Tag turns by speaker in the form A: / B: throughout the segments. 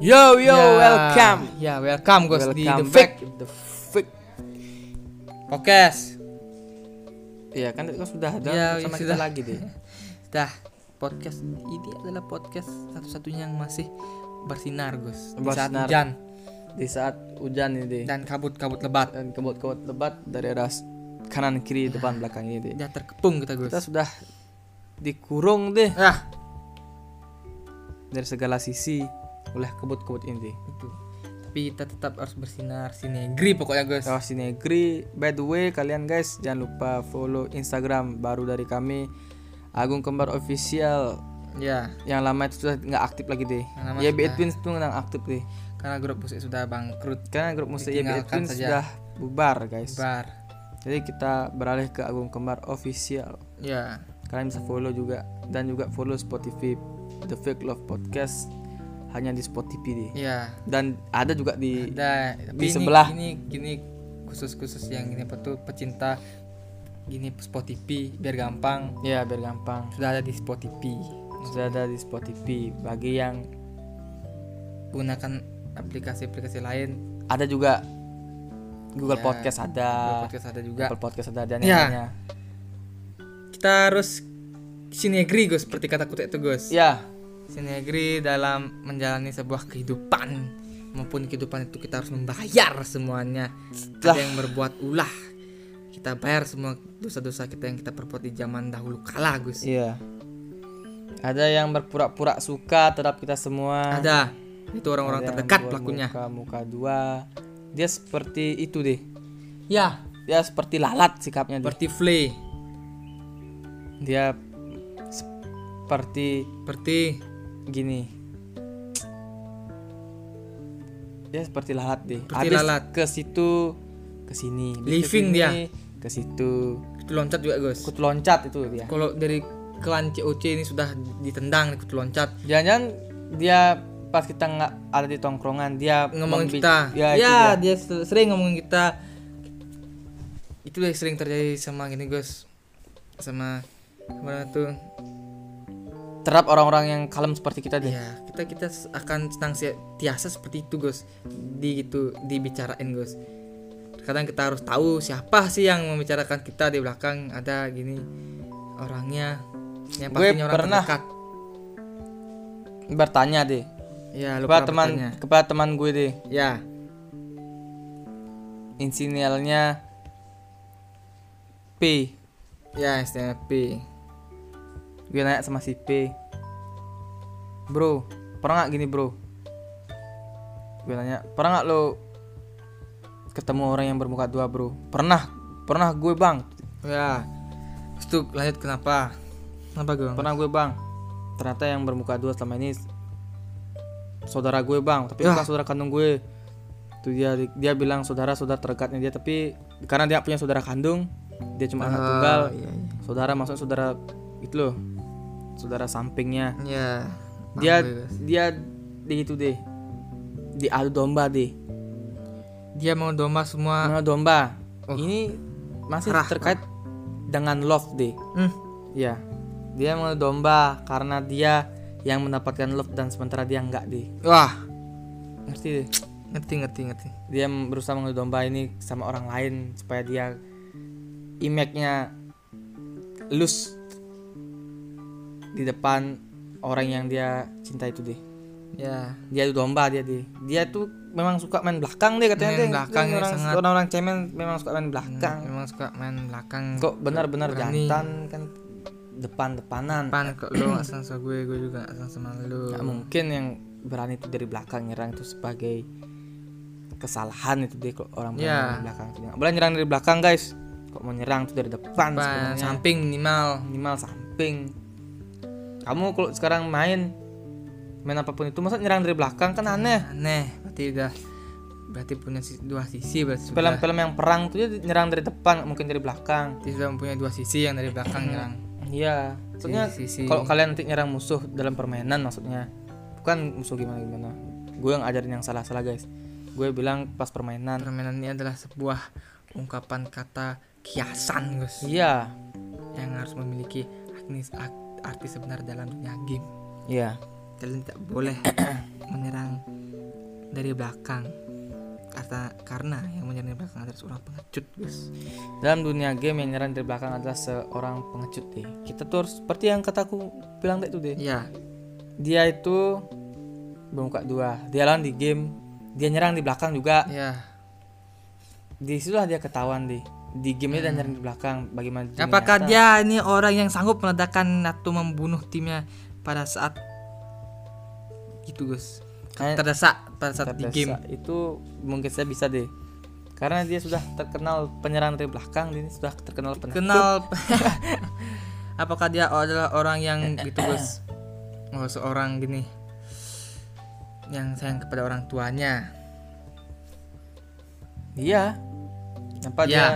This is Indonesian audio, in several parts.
A: Yo yo
B: Ya,
A: welcome.
B: Ya welcome guys di The Fact
A: back The Fake.
B: Podcast.
A: Iya kan itu sudah ada
B: Ya,
A: sama
B: sudah.
A: kita lagi deh.
B: Dah podcast ini adalah podcast satu-satunya yang masih bersinar Gus di saat
A: Bersinar.
B: hujan
A: Di saat hujan ini deh.
B: dan kabut-kabut lebat.
A: Dan kebut-kebut lebat dari arah kanan kiri depan belakang ini deh.
B: Udah terkepung kita Gus.
A: Kita sudah dikurung deh
B: Ah
A: dari segala sisi oleh kebut-kebut ini
B: itu. Tapi kita tetap harus bersinar sinegri pokoknya Gus.
A: Kawas Negeri. By the way, kalian guys jangan lupa follow Instagram baru dari kami Agung Kembar Official.
B: Ya
A: Yang lama itu sudah nggak aktif lagi deh. Ya
B: sudah.
A: Twins itu nggak aktif deh.
B: karena grup musik sudah bangkrut
A: Karena grup musik Twins
B: saja.
A: sudah bubar guys.
B: bar.
A: Jadi kita beralih ke Agung Kembar Official.
B: Ya
A: Kalian bisa follow juga dan juga follow Spotify The Fake Love Podcast hanya di Spotify deh.
B: ya
A: Dan ada juga di
B: ada.
A: Di
B: ini-
A: sebelah.
B: ini gini khusus-khusus yang ini apa tuh pecinta gini Spotify biar gampang.
A: Ya biar gampang.
B: sudah ada di Spotify.
A: Sudah ada di Spotify. Bagi yang
B: gunakan aplikasi-aplikasi lain.
A: Ada juga Google
B: Ya,
A: Podcast ada,
B: Google Podcast ada juga.
A: Apple Podcast ada dan
B: Ya.
A: lainnya.
B: kita harus sinegri Gus. Seperti kata kutek itu Gus.
A: Ya,
B: sinegri dalam menjalani sebuah kehidupan maupun kehidupan itu kita harus membayar semuanya ada yang berbuat ulah kita bayar semua dosa-dosa kita yang kita perbuat di zaman dahulu kala Gus
A: iya. Ada yang berpura-pura suka terhadap kita semua.
B: ada itu orang-orang terdekat pelakunya
A: Muka, muka dua. Dia seperti itu deh.
B: ya
A: Dia seperti lalat sikapnya deh.
B: seperti Flay
A: Dia seperti
B: seperti
A: gini. Dia seperti lalat deh.
B: Seperti
A: Habis
B: lalat.
A: ke situ ke sini.
B: Living dia.
A: Ke situ.
B: itu loncat juga Gus
A: Ikut loncat itu dia.
B: kalau dari klan COC ini sudah ditendang ikut loncat
A: Jangan-jangan dia pas kita nggak ada di tongkrongan dia
B: ngomongin kita
A: Ya,
B: ya,
A: dia.
B: dia se- sering ngomongin kita itu yang sering terjadi sama gini Gus sama mana tuh
A: terhadap orang-orang yang kalem seperti kita deh.
B: ya kita kita akan senang tiasa seperti itu Gus di gitu dibicarain Gus kadang kita harus tahu siapa sih yang membicarakan kita di belakang ada gini orangnya yang
A: Gue
B: pastinya orang
A: pernah
B: terdekat
A: Bertanya deh
B: ya lu
A: kepada teman
B: bertanya.
A: kepada teman gue deh.
B: ya
A: Inisialnya P.
B: ya STP
A: Gue nanya sama si P. Bro, pernah nggak gini bro? Gue nanya, pernah nggak lo ketemu orang yang bermuka dua bro? Pernah, pernah gue bang.
B: ya itu lanjut kenapa kenapa gue
A: Pernah gue bang. Ternyata yang bermuka dua selama ini saudara gue bang, tapi bukan saudara kandung gue. Itu dia dia bilang saudara saudara terdekatnya dia, tapi karena dia punya saudara kandung, dia cuma anak tunggal.
B: iya, iya.
A: Saudara maksud saudara itu loh, saudara sampingnya.
B: Ya.
A: Dia dia di itu deh, diadu domba deh.
B: dia mau domba semua.
A: Mana domba?
B: Oh.
A: Ini masih
B: Rah.
A: terkait dengan love deh.
B: Hmm.
A: Ya, dia mau domba karena dia yang mendapatkan love dan sementara dia enggak deh.
B: Wah,
A: Ngerti deh.
B: ngerti ngerti ngerti.
A: Dia berusaha mengadu domba ini sama orang lain supaya dia image-nya lus di depan orang yang dia cinta itu deh.
B: Ya.
A: Dia itu domba dia deh. Dia tuh memang suka main belakang deh katanya
B: Main
A: deh.
B: belakang
A: Dia orang
B: sangat.
A: orang-orang cemen memang suka main belakang.
B: Memang suka main belakang.
A: Kok benar-benar jantan kan depan-depanan.
B: Depan kok lu gak senang sama gue, gue juga senang sama lu.
A: Nggak mungkin yang berani itu dari belakang nyerang itu sebagai kesalahan itu deh kok orang berani
B: Ya.
A: dari belakang itu nggak boleh nyerang dari belakang guys kok mau nyerang tuh dari depan,
B: Depan,
A: sebenarnya
B: samping minimal.
A: minimal samping kamu kalau sekarang main. Main apa pun itu. Masa nyerang dari belakang kan aneh.
B: Aneh, berarti udah berarti punya dua sisi berarti
A: film-film yang perang tuh dia nyerang dari depan mungkin dari belakang.
B: Berarti sudah mempunyai dua sisi yang dari belakang nyerang.
A: iya. Maksudnya
B: Sisi-
A: kalau kalian nanti nyerang musuh dalam permainan maksudnya bukan musuh gimana gimana. Gue yang ajarin yang salah-salah guys. Gue bilang pas permainan.
B: Permainan ini adalah sebuah ungkapan kata kiasan, Gus.
A: iya.
B: Yang harus memiliki arti, arti sebenar dalam dunia game.
A: iya.
B: Kalian tidak boleh menyerang dari belakang. Karena karena yang menyerang dari belakang adalah seorang pengecut Gus
A: dalam dunia game yang nyerang dari belakang adalah seorang pengecut deh. Kita tuh harus seperti yang kataku bilang tadi itu deh.
B: Ya
A: dia itu bermuka dua. Dia lawan di game. Dia nyerang di belakang juga.
B: Ya
A: di situlah dia ketahuan deh di game dia nyerang di belakang bagaimana
B: apakah
A: nyata.
B: dia ini orang yang sanggup meledakan atau membunuh timnya pada saat itu Gus
A: Kayak-
B: terdesak pada saat di
A: Terdesak.
B: game
A: itu mungkin saya bisa deh karena dia sudah terkenal penyerang dari belakang dia sudah terkenal
B: kenal apakah dia adalah orang yang gitu Gus oh seorang gini yang sayang kepada orang tuanya
A: Iya. Apa
B: Iya.
A: dia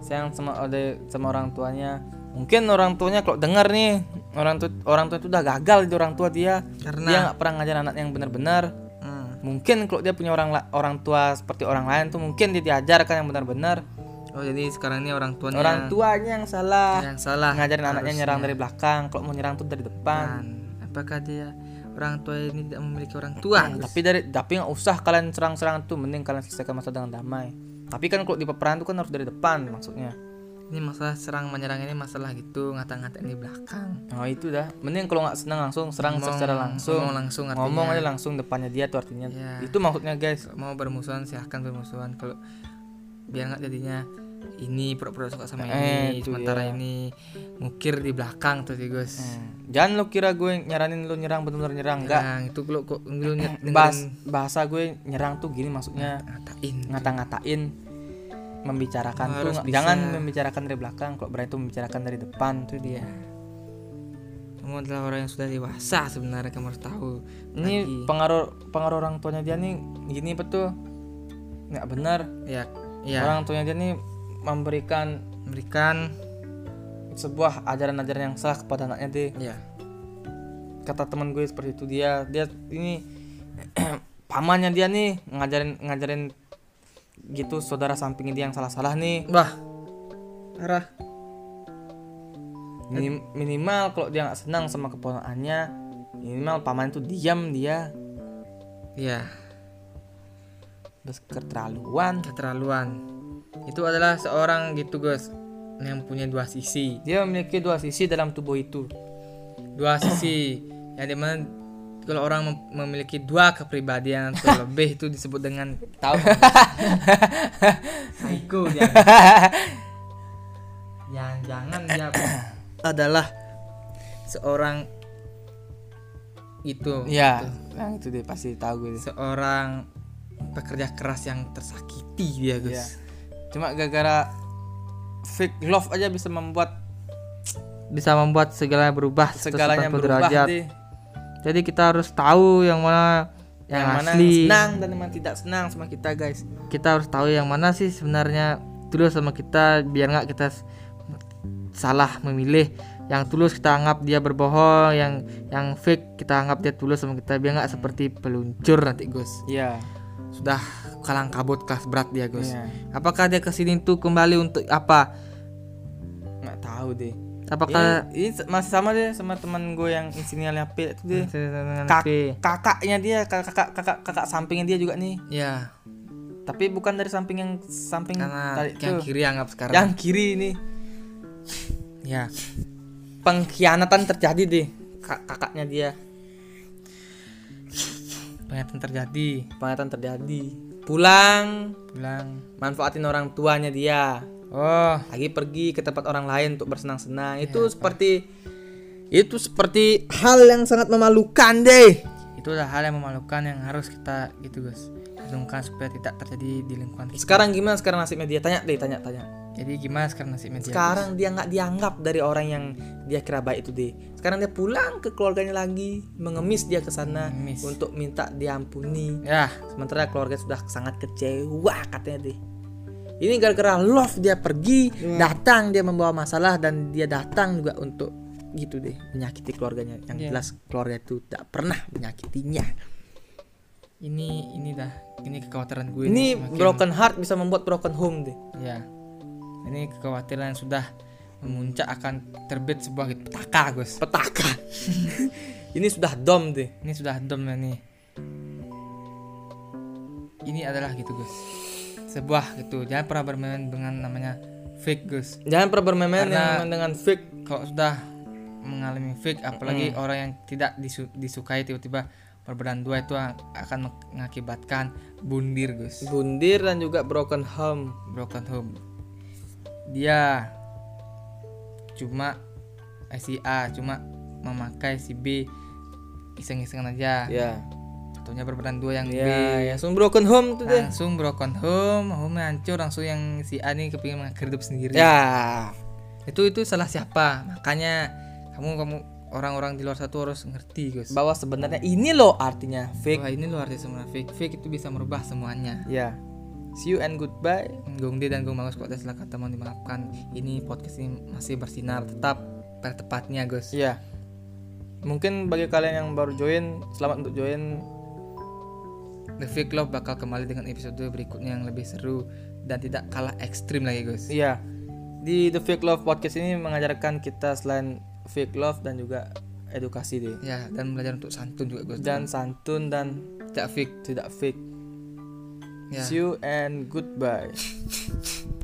A: sayang sama ada sama orang tuanya? Mungkin orang tuanya kalau dengar nih orang tua orang tua itu udah gagal di orang tua dia.
B: Karena-
A: dia nggak pernah ngajar anak yang benar-benar.
B: Hmm.
A: Mungkin kalau dia punya orang orang tua seperti orang lain tuh mungkin dia diajarkan yang benar-benar.
B: oh jadi sekarang ini orang tuanya
A: Orang tuanya yang salah.
B: yang salah
A: ngajarin anaknya
B: harusnya.
A: nyerang dari belakang. Kalau mau nyerang tuh dari depan.
B: Dan apakah dia orang tua ini tidak memiliki orang tua
A: Hmm, tapi dari tapi nggak usah kalian serang-serang tuh mending kalian selesaikan masa dengan damai. Tapi kan kalau di peperangan tuh kan harus dari depan maksudnya.
B: ini masalah serang menyerang ini masalah gitu ngata-ngatain di belakang
A: Oh itu dah. Mending kalau nggak senang langsung serang
B: Ngomong-
A: secara langsung.
B: ngomong langsung artinya.
A: Ngomong aja langsung depannya dia tuh artinya.
B: Ya.
A: Itu maksudnya guys.
B: mau bermusuhan silahkan bermusuhan kalau biar nggak jadinya ini pura-pura suka sama
A: Eh,
B: ini sementara
A: ya.
B: ini mukir di belakang tuh sih Gus
A: Hmm. Jangan lu kira gue nyaranin lu nyerang benar-benar nyerang enggak.
B: Nah, itu kalau kok lu nyet
A: Bahas, bahasa gue nyerang tuh gini maksudnya
B: ngatain
A: ngata-ngatain membicarakan tuh
B: Harus
A: nggak-
B: bisa.
A: jangan membicarakan dari belakang kalau berani tuh membicarakan dari depan tuh dia.
B: kamu adalah orang yang sudah dewasa sebenarnya kamu harus tahu
A: Ini
B: Lagi.
A: pengaruh pengaruh orang tuanya dia nih gini betul nggak benar.
B: ya ya
A: Orang tuanya dia nih memberikan
B: memberikan
A: sebuah ajaran-ajaran yang salah kepada anaknya deh.
B: ya
A: kata teman gue seperti itu dia dia ini pamannya dia nih ngajarin ngajarin gitu saudara sampingnya dia yang salah-salah nih.
B: Bah arah
A: Minim- minimal kalau dia nggak senang sama keponakannya minimal paman itu diam dia.
B: Ya
A: udah keterlaluan.
B: Keterlaluan itu adalah seorang gitu Gus yang punya dua sisi.
A: Dia memiliki dua sisi dalam tubuh itu.
B: Dua sisi. Yang di mana kalau orang mem- memiliki dua kepribadian atau lebih itu disebut dengan
A: tahu
B: psycho dia yang jangan dia adalah seorang itu.
A: Ya yang itu deh pasti tahu gue
B: seorang pekerja keras yang tersakiti dia Gus.
A: Iya. Cuma gara-gara fake love aja bisa membuat
B: bisa membuat segalanya berubah
A: segalanya
B: 180
A: berubah
B: derajat.
A: deh
B: jadi kita harus tahu yang mana yang,
A: yang, mana
B: asli.
A: senang dan yang mana tidak senang sama kita guys.
B: Kita harus tahu yang mana sih sebenarnya tulus sama kita biar nggak kita salah memilih. Yang tulus kita anggap dia berbohong yang yang fake kita anggap dia tulus sama kita biar nggak seperti peluncur nanti Gus.
A: Iya
B: sudah kalang kabut kelas berat dia Gus.
A: Iya.
B: apakah dia ke sini tuh kembali untuk apa?
A: Nggak tahu deh.
B: Apakah
A: ini, ini se- masih sama deh sama teman gue yang insinyalnya P itu deh Kak- kakaknya dia kakak kakak kakak, kakak sampingnya dia juga nih.
B: Ya
A: tapi bukan dari samping yang samping
B: karena
A: tadi
B: yang
A: tuh.
B: kiri anggap sekarang.
A: Yang kiri ini.
B: Ya
A: pengkhianatan terjadi deh Kak- kakaknya dia
B: penghianatan terjadi.
A: Pengkhianatan terjadi. Pulang.
B: Pulang.
A: Manfaatin orang tuanya dia.
B: Oh.
A: Lagi pergi ke tempat orang lain untuk bersenang-senang. Itu seperti itu seperti hal yang sangat memalukan deh.
B: Itu adalah hal yang memalukan yang harus kita gitu guys hidungkan supaya tidak terjadi di lingkungan kita.
A: Sekarang gimana? Sekarang nasib media? Tanya deh tanya tanya
B: jadi gimana sekarang nasib media
A: sekarang dia nggak dianggap dari orang yang dia kira baik itu deh sekarang dia pulang ke keluarganya lagi mengemis dia ke sana untuk minta diampuni.
B: Ya.
A: Sementara keluarga sudah sangat kecewa katanya deh ini gara-gara love dia pergi datang dia membawa masalah dan dia datang juga untuk gitu deh menyakiti keluarganya. Yang
B: Iya.
A: jelas keluarga itu tidak pernah menyakitinya.
B: Ini ini dah. Ini kekhawatiran gue
A: ini
B: semakin-
A: broken heart bisa membuat broken home deh.
B: Ya ini kekhawatiran yang sudah memuncak akan terbit sebuah petaka Gus.
A: Petaka. Ini sudah dom deh.
B: Ini sudah dom nih. Ini adalah gitu Gus. Sebuah gitu. Jangan pernah bermain dengan namanya fake Gus.
A: Jangan pernah bermain-main
B: Karena-
A: dengan, dengan fake.
B: kalau sudah mengalami fake apalagi orang yang tidak disu- disukai tiba-tiba perbedaan dua itu akan mengakibatkan bundir Gus.
A: Bundir dan juga broken home.
B: broken home dia cuma eh, si A cuma memakai si B iseng-isengan aja
A: Ya.
B: Tentunya perbedaan dua yang B
A: Ya, langsung broken home tuh deh.
B: langsung broken home home hancur langsung yang si A nih kepingin mengakhiri hidup sendiri
A: Ya.
B: itu itu salah siapa makanya kamu kamu orang-orang di luar satu harus ngerti Gus
A: Bahwa sebenarnya ini loh artinya fake.
B: Wah ini luar biasa sebenarnya fake fake itu bisa merubah semuanya
A: Ya. See you and goodbye.
B: Gong D dan Gong Bagus kok salah kata mohon dimaafkan ini podcast ini masih bersinar tetap pada tepatnya Gus
A: Ya. Mungkin bagi kalian yang baru join, selamat untuk join.
B: The Fake Love bakal kembali dengan episode berikutnya yang lebih seru dan tidak kalah ekstrim lagi Gus
A: Iya. Di The Fake Love Podcast ini mengajarkan kita selain fake love dan juga edukasi deh.
B: ya dan belajar untuk santun juga Gus
A: Dan santun dan
B: tidak fake
A: tidak fake
B: yeah.
A: see you and goodbye